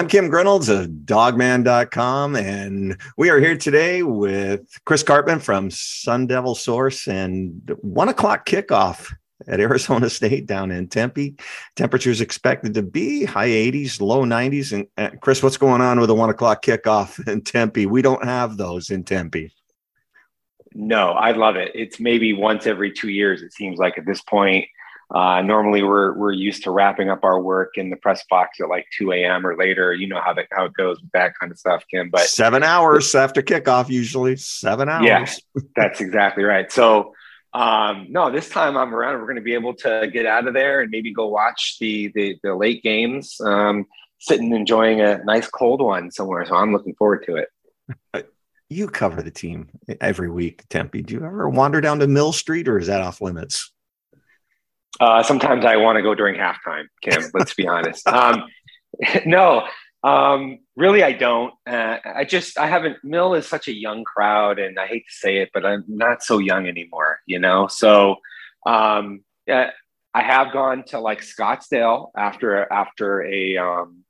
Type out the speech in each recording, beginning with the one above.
I'm Kim Grinolds of dawgman.com, and we are here today with Chris Karpman from Sun Devil Source and one o'clock kickoff at Arizona State down in Tempe. Temperatures expected to be high 80s, low 90s. And Chris, what's going on with the one o'clock kickoff in Tempe? We don't have those in Tempe. No, I love it. It's maybe once every two years, it seems like at this point. Uh, normally, we're we're used to wrapping up our work in the press box at like 2 a.m. or later. You know how that how it goes with that kind of stuff, Kim. But seven hours after kickoff, usually seven hours. Yeah, that's exactly right. So, um, no, this time I'm around. We're going to be able to get out of there and maybe go watch the the, the late games, um, sitting enjoying a nice cold one somewhere. So I'm looking forward to it. You cover the team every week, Tempe. Do you ever wander down to Mill Street, or is that off limits? Uh, sometimes I want to go during halftime, Kim. Let's be honest. Um, no, um, really, I don't. Uh, I just I haven't. Mill is such a young crowd, and I hate to say it, but I'm not so young anymore. You know, so um, yeah, I have gone to like Scottsdale after after a um,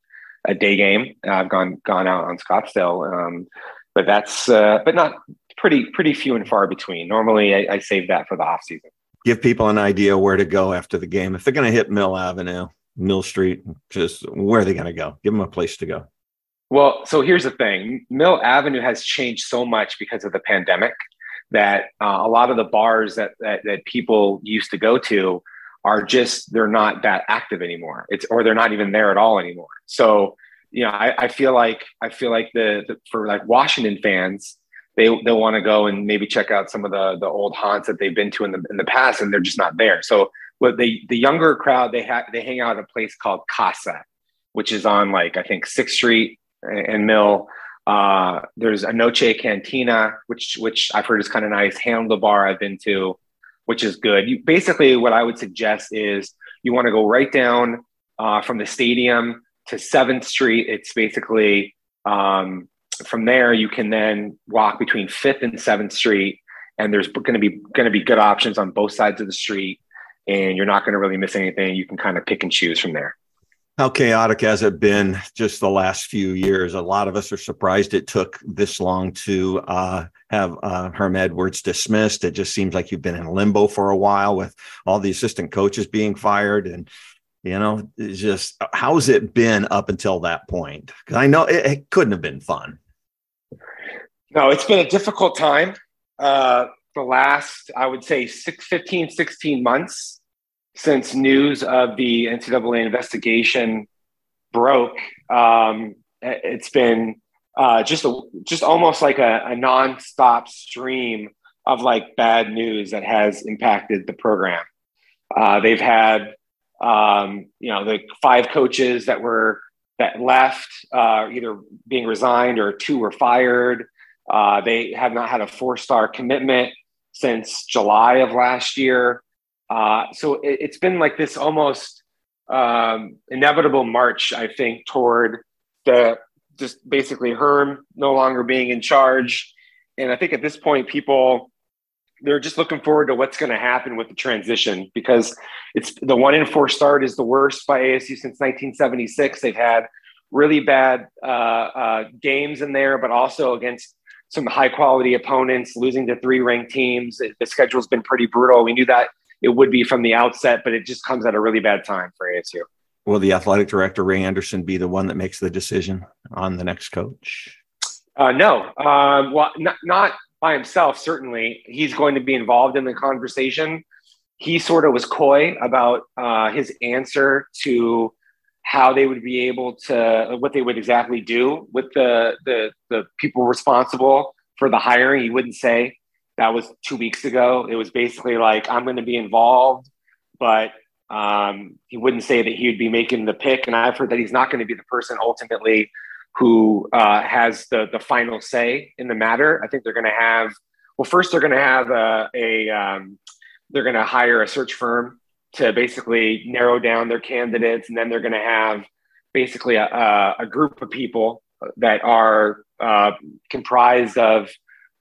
a day game. I've gone gone out on Scottsdale, um, but that's uh, but not pretty pretty few and far between. Normally, I, I save that for the off season give people an idea where to go after the game. If they're going to hit Mill Avenue, Mill Street, just where are they going to go? Give them a place to go. Well, so here's the thing Mill Avenue has changed so much because of the pandemic that uh, a lot of the bars that, that, that people used to go to are just they're not that active anymore it's or they're not even there at all anymore so you know i, I feel like i feel like the, the for like washington fans they they'll want to go and maybe check out some of the the old haunts that they've been to in the in the past, and they're just not there. So what the the younger crowd they have they hang out at a place called Casa, which is on like I think Sixth Street and Mill. Uh, there's a Noche Cantina, which which I've heard is kind of nice. Handlebar I've been to, which is good. You, basically, what I would suggest is you want to go right down uh, from the stadium to Seventh Street. It's basically um, from there, you can then walk between Fifth and Seventh Street, and there's going to be going to be good options on both sides of the street, and you're not going to really miss anything. You can kind of pick and choose from there. How chaotic has it been just the last few years? A lot of us are surprised it took this long to uh, have uh, Herm Edwards dismissed. It just seems like you've been in limbo for a while with all the assistant coaches being fired and you know just how's it been up until that point because i know it, it, couldn't have been fun no, it's been a difficult time. Uh, the last, I would say, six, 15, 16 months since news of the NCAA investigation broke. Um, it's been uh, just a, just almost like a, a nonstop stream of like bad news that has impacted the program. Uh, they've had, um, you know, the five coaches that were that left, uh, either being resigned or two were fired. Uh, they have not had a four star commitment since July of last year. Uh, so it, has been like this almost um, inevitable march, I think, toward the just basically Herm no longer being in charge. And I think at this point, people they're just looking forward to what's going to happen with the transition because it's the one in four start is the worst by ASU since 1976. They've had really bad uh, uh, games in there, but also against some high quality opponents, losing to three ranked teams. The schedule's been pretty brutal. We knew that it would be from the outset, but it just comes at a really bad time for ASU. Will the athletic director, Ray Anderson, be the one that makes the decision on the next coach? Uh, no, um, well, not, not by himself, certainly. He's going to be involved in the conversation. He sort of was coy about uh, his answer to how they would be able to what they would exactly do with the the, the people responsible for the hiring. He wouldn't say that was two weeks ago. It was basically like I'm going to be involved, but um, he wouldn't say that he would be making the pick. And I've heard that he's not going to be the person ultimately who uh, has the the final say in the matter. I think they're going to have well, first they're going to have a, a um, they're going to hire a search firm to basically narrow down their candidates, and then they're going to have basically a, a, group of people that are uh, comprised of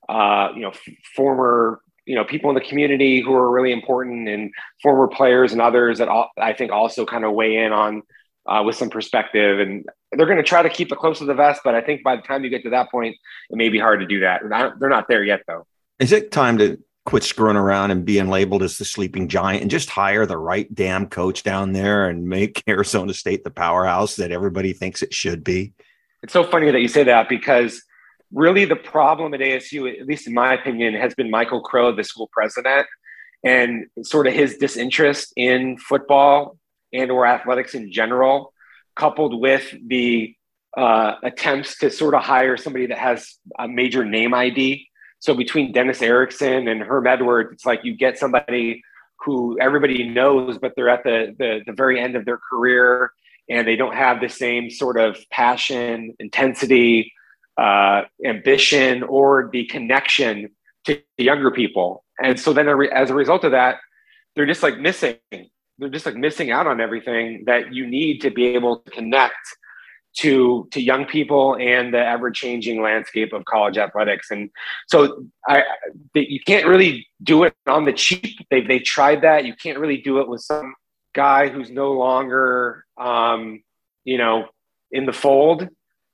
uh, you know f- former you know people in the community who are really important and former players and others that all, I think also kind of weigh in on uh, with some perspective. And they're going to try to keep it close to the vest, but I think by the time you get to that point, it may be hard to do that. They're not there yet, though. Is it time to quit screwing around and being labeled as the sleeping giant and just hire the right damn coach down there and make Arizona State the powerhouse that everybody thinks it should be? It's so funny that you say that because really the problem at ASU, at least in my opinion, has been Michael Crow, the school president, and sort of his disinterest in football and or athletics in general, coupled with the uh, attempts to sort of hire somebody that has a major name ID. So between Dennis Erickson and Herm Edwards, it's like you get somebody who everybody knows, but they're at the, the, the very end of their career and they don't have the same sort of passion, intensity, uh, ambition, or the connection to younger people. And so then as a result of that, they're just like missing. They're just like missing out on everything that you need to be able to connect to to young people and the ever changing landscape of college athletics. And so I you can't really do it on the cheap. They they tried that. You can't really do it with some guy who's no longer um, you know in the fold.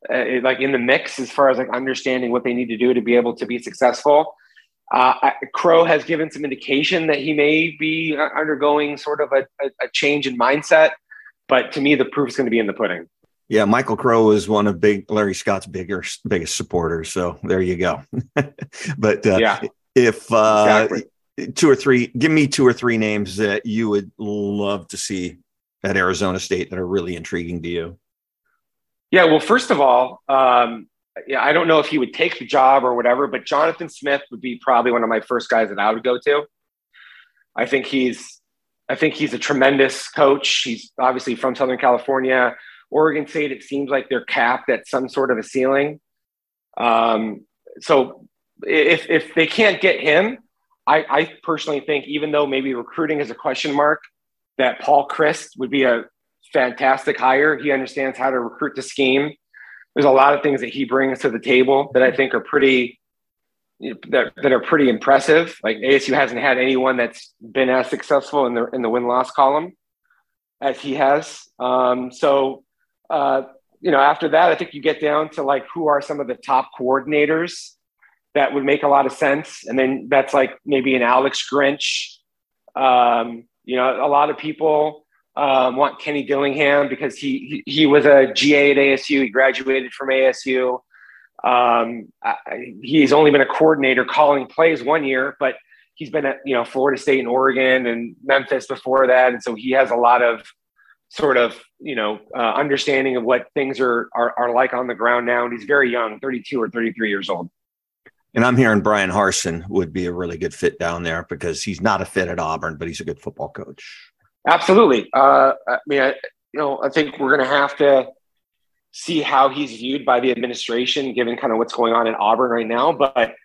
Uh, like in the mix as far as like understanding what they need to do to be able to be successful uh, Crow has given some indication that he may be uh, undergoing sort of a, a, a change in mindset, but to me, the proof is going to be in the pudding. Yeah, Michael Crow is one of big Larry Scott's bigger biggest supporters. So there you go. but uh, yeah, if uh, exactly. two or three, give me two or three names that you would love to see at Arizona State that are really intriguing to you. Yeah, well, first of all, um, yeah, I don't know if he would take the job or whatever, but Jonathan Smith would be probably one of my first guys that I would go to. I think he's I think he's a tremendous coach. He's obviously from Southern California. Oregon State, it seems like they're capped at some sort of a ceiling. Um, so if if they can't get him, I, I personally think even though maybe recruiting is a question mark, that Paul Chryst would be a fantastic hire. He understands how to recruit the scheme there's a lot of things that he brings to the table that I think are pretty that, that are pretty impressive. Like ASU hasn't had anyone that's been as successful in the in the win loss column as he has. Um, so uh, you know, after that, I think you get down to like who are some of the top coordinators that would make a lot of sense, and then that's like maybe an Alex Grinch. Um, you know, a lot of people um, want Kenny Dillingham because he, he, was a GA at ASU. He graduated from ASU. Um, I, he's only been a coordinator calling plays one year, but he's been at you know Florida State and Oregon and Memphis before that, and so he has a lot of sort of you know uh, understanding of what things are, are are like on the ground now. And he's very young, 32 or 33 years old. And I'm hearing Bryan Harsin would be a really good fit down there because he's not a fit at Auburn, but he's a good football coach. Absolutely. Uh, I mean, I, you know, I think we're going to have to see how he's viewed by the administration, given kind of what's going on in Auburn right now. But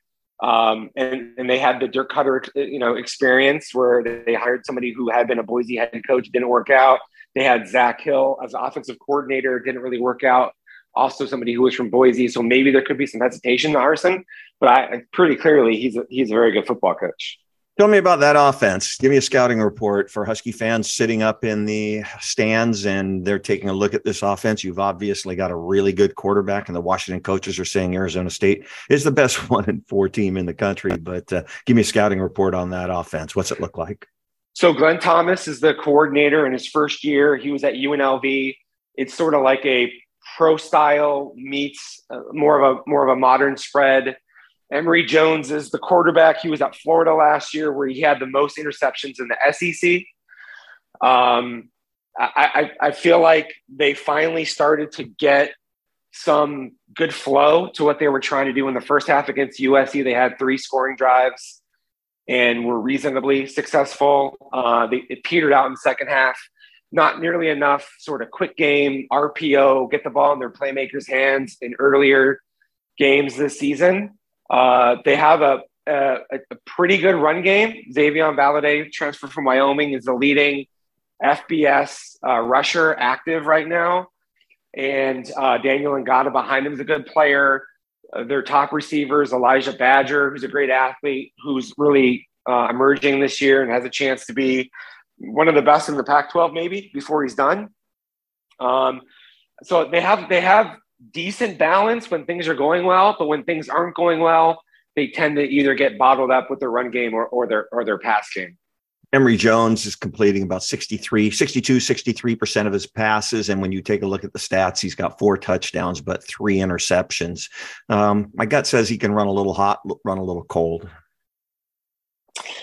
um, and and they had the Dirk Koetter, you know, experience where they hired somebody who had been a Boise head coach, didn't work out. They had Zak Hill as offensive coordinator, didn't really work out. Also, somebody who was from Boise, so maybe there could be some hesitation to Harsin. But I pretty clearly he's a, he's a very good football coach. Tell me about that offense. Give me a scouting report for Husky fans sitting up in the stands and they're taking a look at this offense. You've obviously got a really good quarterback, and the Washington coaches are saying Arizona State is the best one in four team in the country. But uh, give me a scouting report on that offense. What's it look like? So, Glenn Thomas is the coordinator in his first year. He was at UNLV. It's sort of like a pro style meets uh, more of a more of a modern spread Emory Jones is the quarterback. He was at Florida last year where he had the most interceptions in the SEC. Um, I, I, I feel like they finally started to get some good flow to what they were trying to do in the first half against USC. They had three scoring drives and were reasonably successful. Uh, they, it petered out in the second half. Not nearly enough sort of quick game, RPO, get the ball in their playmakers' hands in earlier games this season. Uh, they have a, a, a, pretty good run game. Xazavian Valladay, transfer from Wyoming, is the leading FBS uh, rusher active right now. And uh, Daniel Ngata behind him is a good player. Uh, their top receivers, Elijah Badger, who's a great athlete, who's really uh, emerging this year and has a chance to be one of the best in the Pac 12, maybe before he's done. Um, so they have they have decent balance when things are going well, but when things aren't going well, they tend to either get bottled up with their run game or, or their or their pass game. Emory Jones is completing about 63, 62, 63% of his passes. And when you take a look at the stats, he's got four touchdowns, but three interceptions. Um, my gut says he can run a little hot, run a little cold.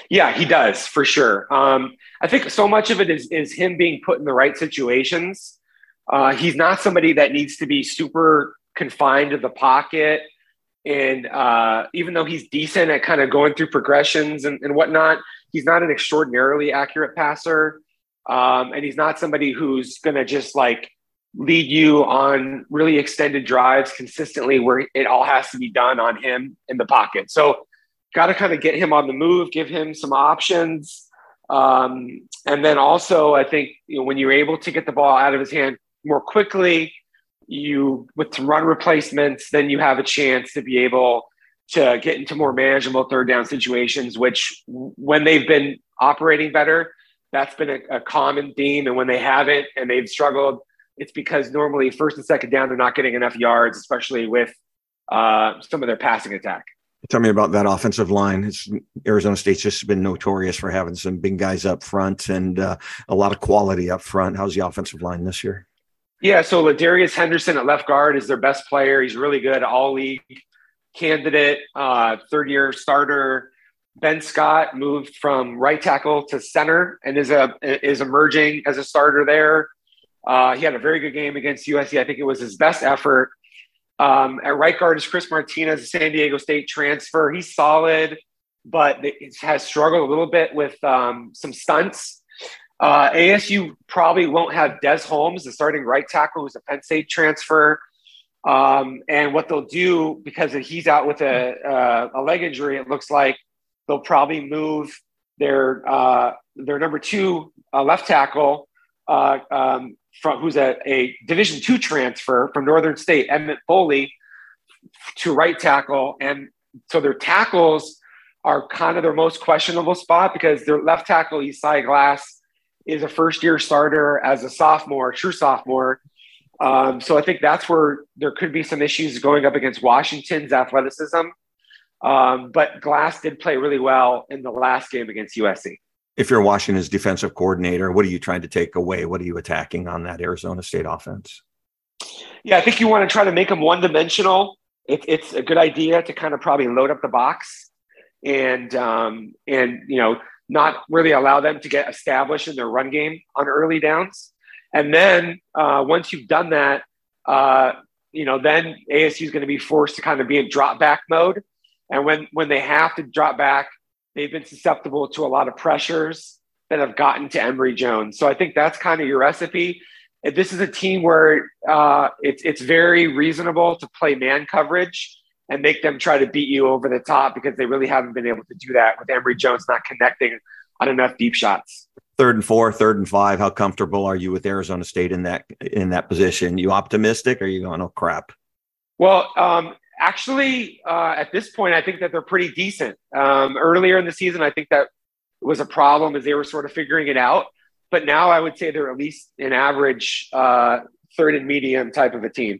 Yeah, he does for sure. Um, I think so much of it is, is him being put in the right situations. Uh, he's not somebody that needs to be super confined to the pocket. And uh, even though he's decent at kind of going through progressions and, and whatnot, he's not an extraordinarily accurate passer. Um, and he's not somebody who's going to just like lead you on really extended drives consistently where it all has to be done on him in the pocket. So, got to kind of get him on the move, give him some options. Um, and then also, I think you know, when you're able to get the ball out of his hand more quickly, you with run replacements, then you have a chance to be able to get into more manageable third down situations, which when they've been operating better, that's been a, a, common theme. And when they haven't and they've struggled, it's because normally first and second down, they're not getting enough yards, especially with uh, some of their passing attack. Tell me about that offensive line. It's, Arizona State's just been notorious for having some big guys up front and uh, a lot of quality up front. How's the offensive line this year? Yeah, so Ladarius Henderson at left guard is their best player. He's really good, all league candidate, uh, third year starter. Ben Scott moved from right tackle to center and is a is emerging as a starter there. Uh, he had a very good game against USC. I think it was his best effort. Um, at right guard is Chris Martinez, a San Diego State transfer. He's solid, but has struggled a little bit with um, some stunts. Uh, ASU probably won't have Des Holmes, the starting right tackle, who's a Penn State transfer. Um, and what they'll do, because he's out with a, uh, a leg injury, it looks like they'll probably move their uh, their number two uh, left tackle, uh, um, from, who's a, a Division two transfer from Northern State, Emmett Foley, to right tackle. And so their tackles are kind of their most questionable spot because their left tackle, Isaia Glass, is a first year starter as a sophomore, true sophomore. Um, so I think that's where there could be some issues going up against Washington's athleticism. Um, but Glass did play really well in the last game against USC. If you're Washington's defensive coordinator, what are you trying to take away? What are you attacking on that Arizona State offense? Yeah, I think you want to try to make them one dimensional. It, it's a good idea to kind of probably load up the box and um, and you know not really allow them to get established in their run game on early downs. And then uh, once you've done that, uh, you know, then ASU is going to be forced to kind of be in drop back mode. And when when they have to drop back, they've been susceptible to a lot of pressures that have gotten to Emory Jones. So I think that's kind of your recipe. This is a team where uh, it's it's very reasonable to play man coverage and make them try to beat you over the top because they really haven't been able to do that with Emory Jones not connecting on enough deep shots. Third and four, third and five. How comfortable are you with Arizona State in that in that position? You optimistic, or are you going, oh crap? Well, um, actually, uh, at this point, I think that they're pretty decent. Um, earlier in the season, I think that was a problem as they were sort of figuring it out. But now, I would say they're at least an average uh, third and medium type of a team.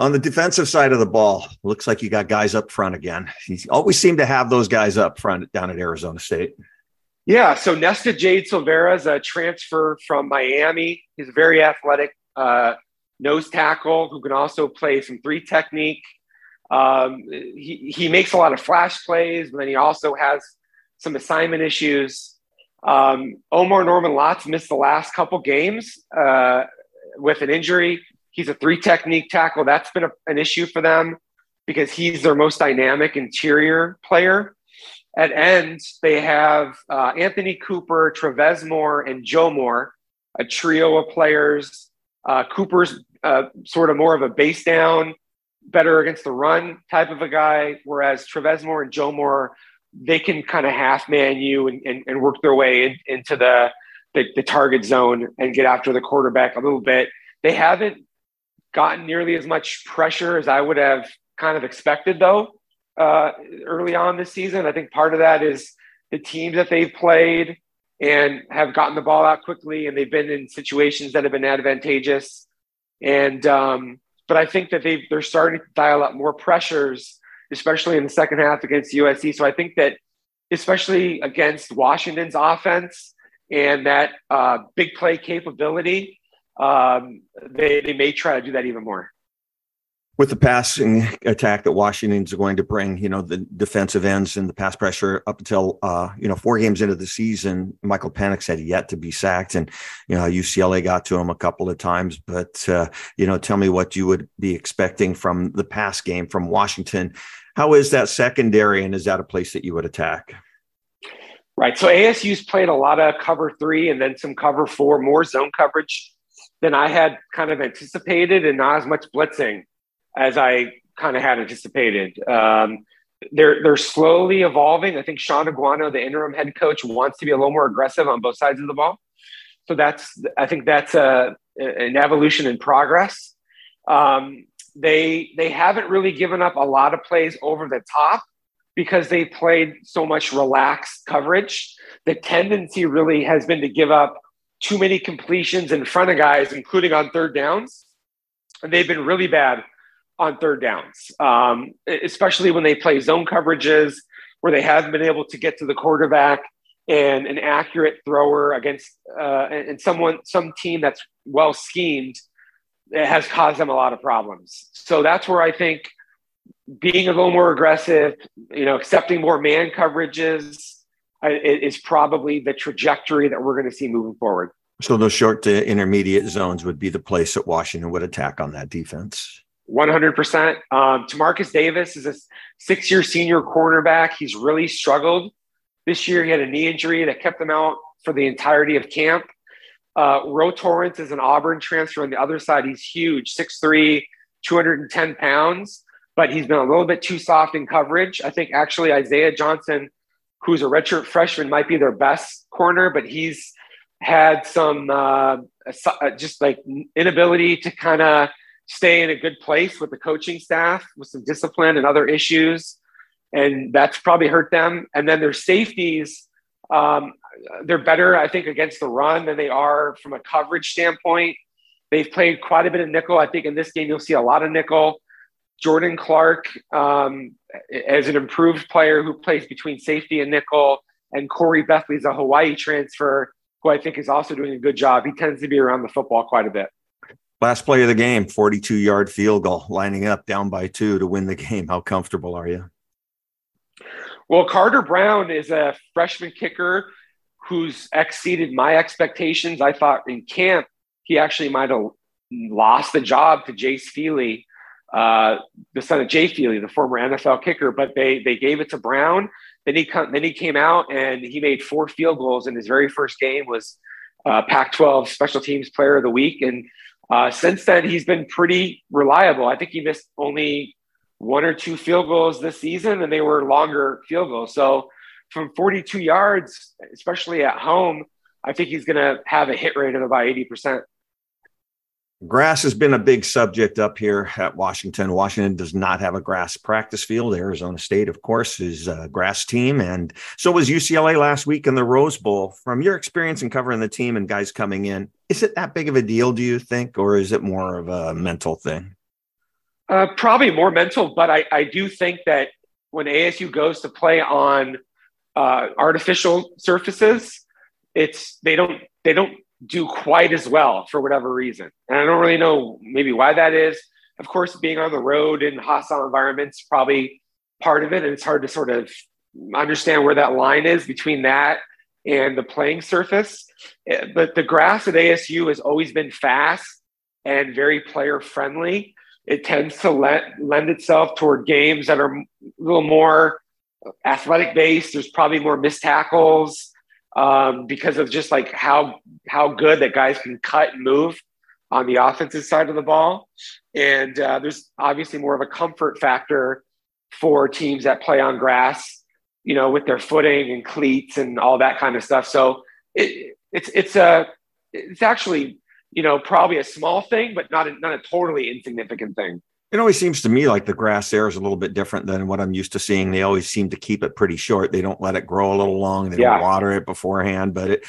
On the defensive side of the ball, looks like you got guys up front again. You always seem to have those guys up front down at Arizona State. Yeah, so Nesta Jade Silvera is a transfer from Miami. He's a very athletic uh, nose tackle who can also play some three technique. Um, he, he makes a lot of flash plays, but then he also has some assignment issues. Um, Omarr Norman-Lott missed the last couple games uh, with an injury. He's a three technique tackle. That's been a, an issue for them because he's their most dynamic interior player. At end, they have uh, Anthony Cooper, Travez Moore, and Joe Moore, a trio of players. Uh, Cooper's uh, sort of more of a base down, better against the run type of a guy, whereas Travez Moore and Joe Moore, they can kind of half man you and, and, and work their way in, into the, the, the target zone and get after the quarterback a little bit. They haven't gotten nearly as much pressure as I would have kind of expected, though, uh, early on this season. I think part of that is the teams that they've played and have gotten the ball out quickly, and they've been in situations that have been advantageous. And um, but I think that they they're starting to dial up more pressures, especially in the second half against USC. So I think that especially against Washington's offense and that uh, big play capability, um, they, they may try to do that even more with the passing attack that Washington's going to bring, you know, the defensive ends and the pass pressure up until, uh, you know, four games into the season, Michael Penix had yet to be sacked. And, you know, UCLA got to him a couple of times. But, uh, you know, tell me what you would be expecting from the pass game from Washington. How is that secondary? And is that a place that you would attack? Right. So ASU's played a lot of cover three and then some cover four, more zone coverage than I had kind of anticipated and not as much blitzing as I kind of had anticipated. Um, they're they're slowly evolving. I think Shaun Aguano, the interim head coach, wants to be a little more aggressive on both sides of the ball. So that's I think that's a an evolution in progress. Um, they they haven't really given up a lot of plays over the top because they played so much relaxed coverage. The tendency really has been to give up too many completions in front of guys, including on third downs. And they've been really bad on third downs, um, especially when they play zone coverages where they haven't been able to get to the quarterback and an accurate thrower against uh, and someone some team that's well schemed has caused them a lot of problems. So that's where I think being a little more aggressive, you know, accepting more man coverages is probably the trajectory that we're going to see moving forward. So those short to intermediate zones would be the place that Washington would attack on that defense. 100%. Um, Timarcus Davis is a six year senior cornerback. He's really struggled this year. He had a knee injury that kept him out for the entirety of camp. Uh, Ro Torrence is an Auburn transfer on the other side. He's huge, 6'3, 210 pounds, but he's been a little bit too soft in coverage. I think actually Isaiah Johnson, who's a redshirt freshman, might be their best corner, but he's had some uh, just like inability to kind of stay in a good place with the coaching staff with some discipline and other issues. And that's probably hurt them. And then their safeties, um, they're better, I think, against the run than they are from a coverage standpoint. They've played quite a bit of nickel. I think in this game, you'll see a lot of nickel. Jordan Clark, um, as an improved player who plays between safety and nickel, and Khoury Bethley's a Hawaii transfer who I think is also doing a good job. He tends to be around the football quite a bit. Last play of the game, 42 yard field goal, lining up down by two to win the game. How comfortable are you? Well, Carter Brown is a freshman kicker who's exceeded my expectations. I thought in camp he actually might have lost the job to Jace Feely, uh, the son of Jay Feely, the former NFL kicker, but they they gave it to Brown. Then he come, then he came out and he made four field goals in his very first game. Was uh, Pac-12 Special Teams Player of the Week, and uh, since then, he's been pretty reliable. I think he missed only one or two field goals this season, and they were longer field goals. So, from 42 yards, especially at home, I think he's going to have a hit rate of about 80%. Grass has been a big subject up here at Washington. Washington does not have a grass practice field. Arizona State, of course, is a grass team. And so was UCLA last week in the Rose Bowl. From your experience in covering the team and guys coming in, is it that big of a deal, do you think, or is it more of a mental thing? Uh, probably more mental, but I, I do think that when ASU goes to play on uh, artificial surfaces, it's they don't they don't do quite as well for whatever reason. And I don't really know maybe why that is. Of course, being on the road in hostile environments probably part of it. And it's hard to sort of understand where that line is between that and the playing surface. Eh, but the grass at ASU has always been fast and very player friendly. It tends to let, lend itself toward games that are a little more athletic based. There's probably more missed tackles um, because of just like how how good that guys can cut and move on the offensive side of the ball. And uh, there's obviously more of a comfort factor for teams that play on grass, you know, with their footing and cleats and all that kind of stuff. So it, it's it's a it's actually you know probably a small thing, but not a, not a totally insignificant thing. It always seems to me like the grass there is a little bit different than what I'm used to seeing. They always seem to keep it pretty short. They don't let it grow a little long. They yeah. don't water it beforehand, but it,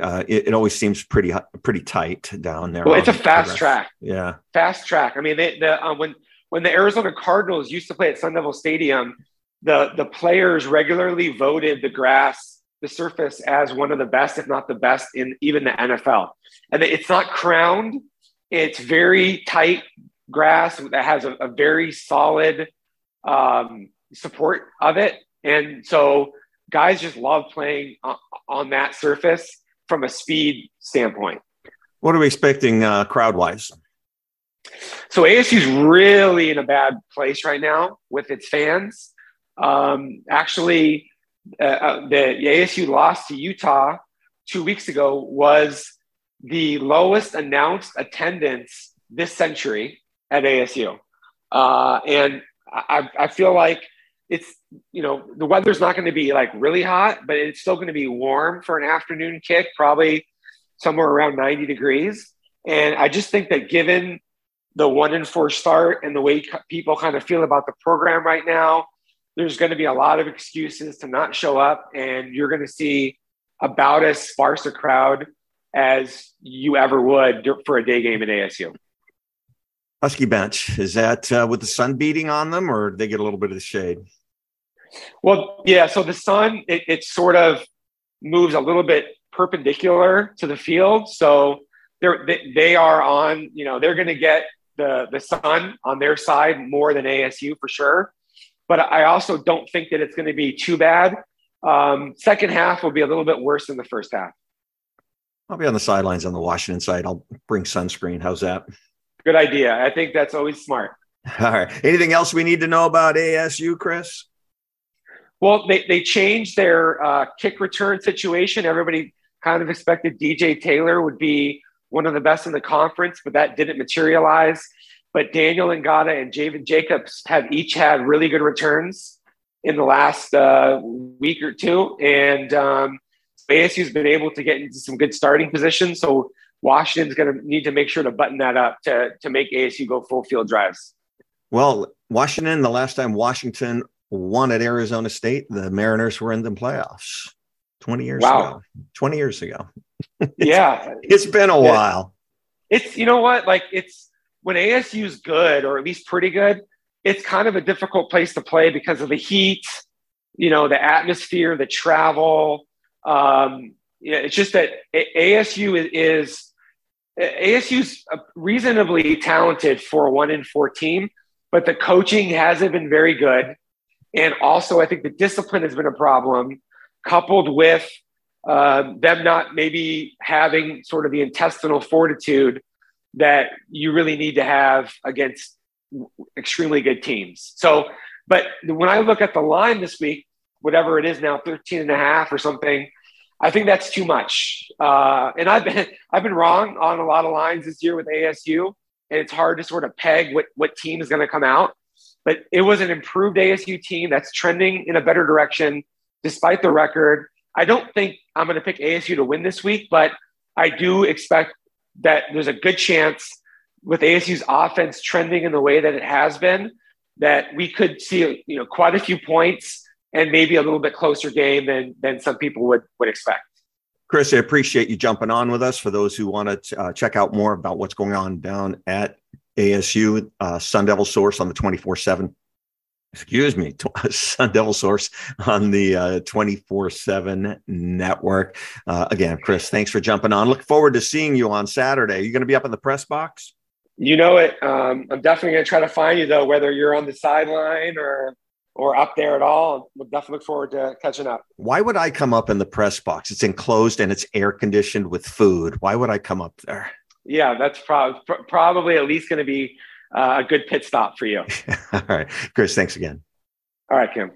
uh, it, it always seems pretty pretty tight down there. Well, it's a fast track. Yeah, fast track. I mean, they, the uh, when when the Arizona Cardinals used to play at Sun Devil Stadium, the the players regularly voted the grass, the surface, as one of the best, if not the best, in even the NFL. And it's not crowned; it's very tight grass that has a, a very solid um, support of it. And so guys just love playing on, that surface from a speed standpoint. What are we expecting uh, crowd wise? So ASU is really in a bad place right now with its fans. Um, actually, uh, uh the ASU loss to Utah two weeks ago was the lowest announced attendance this century at ASU. Uh, and I, I feel like it's, you know, the weather's not going to be like really hot, but it's still going to be warm for an afternoon kick, probably somewhere around 90 degrees. And I just think that given the one in four start and the way people kind of feel about the program right now, there's going to be a lot of excuses to not show up. And you're going to see about as sparse a crowd as you ever would for a day game at ASU. Husky bench is that uh, with the sun beating on them, or they get a little bit of the shade? Well, yeah. So the sun it, it sort of moves a little bit perpendicular to the field, so they're they, they are on. You know, they're going to get the the sun on their side more than ASU for sure. But I also don't think that it's going to be too bad. Um, second half will be a little bit worse than the first half. I'll be on the sidelines on the Washington side. I'll bring sunscreen. How's that? Good idea. I think that's always smart. All right. Anything else we need to know about ASU, Chris? Well, they, they changed their uh, kick return situation. Everybody kind of expected DJ Taylor would be one of the best in the conference, but that didn't materialize. But Daniel Ngata and Javen Jacobs have each had really good returns in the last uh, week or two. And um, ASU's been able to get into some good starting positions. So Washington's going to need to make sure to button that up to, to make ASU go full field drives. Well, Washington, the last time Washington won at Arizona State, the Mariners were in the playoffs 20 years wow. ago. 20 years ago. it's, yeah. It's been a while. It's, you know what? Like, it's when ASU is good or at least pretty good, it's kind of a difficult place to play because of the heat, you know, the atmosphere, the travel. Um, yeah, it's just that ASU is ASU's reasonably talented for a one in four team, but the coaching hasn't been very good. And also, I think the discipline has been a problem, coupled with uh, them not maybe having sort of the intestinal fortitude that you really need to have against extremely good teams. So, but when I look at the line this week, whatever it is now, 13 and a half or something, I think that's too much. Uh, and I've been I've been wrong on a lot of lines this year with ASU, and it's hard to sort of peg what what team is going to come out. But it was an improved ASU team that's trending in a better direction despite the record. I don't think I'm going to pick ASU to win this week, but I do expect that there's a good chance with ASU's offense trending in the way that it has been that we could see you know quite a few points and maybe a little bit closer game than than some people would would expect. Chris, I appreciate you jumping on with us. For those who want to uh, check out more about what's going on down at ASU, uh, Sun Devil Source on the 24 7, excuse me, Sun Devil Source on the uh, 24 7 network. Uh, again, Chris, thanks for jumping on. Look forward to seeing you on Saturday. Are you going to be up in the press box? You know it. Um, I'm definitely going to try to find you, though, whether you're on the sideline or or up there at all. We'll definitely look forward to catching up. Why would I come up in the press box? It's enclosed and it's air conditioned with food. Why would I come up there? Yeah, that's pro- probably at least going to be uh, a good pit stop for you. all right. Chris, thanks again. All right, Kim.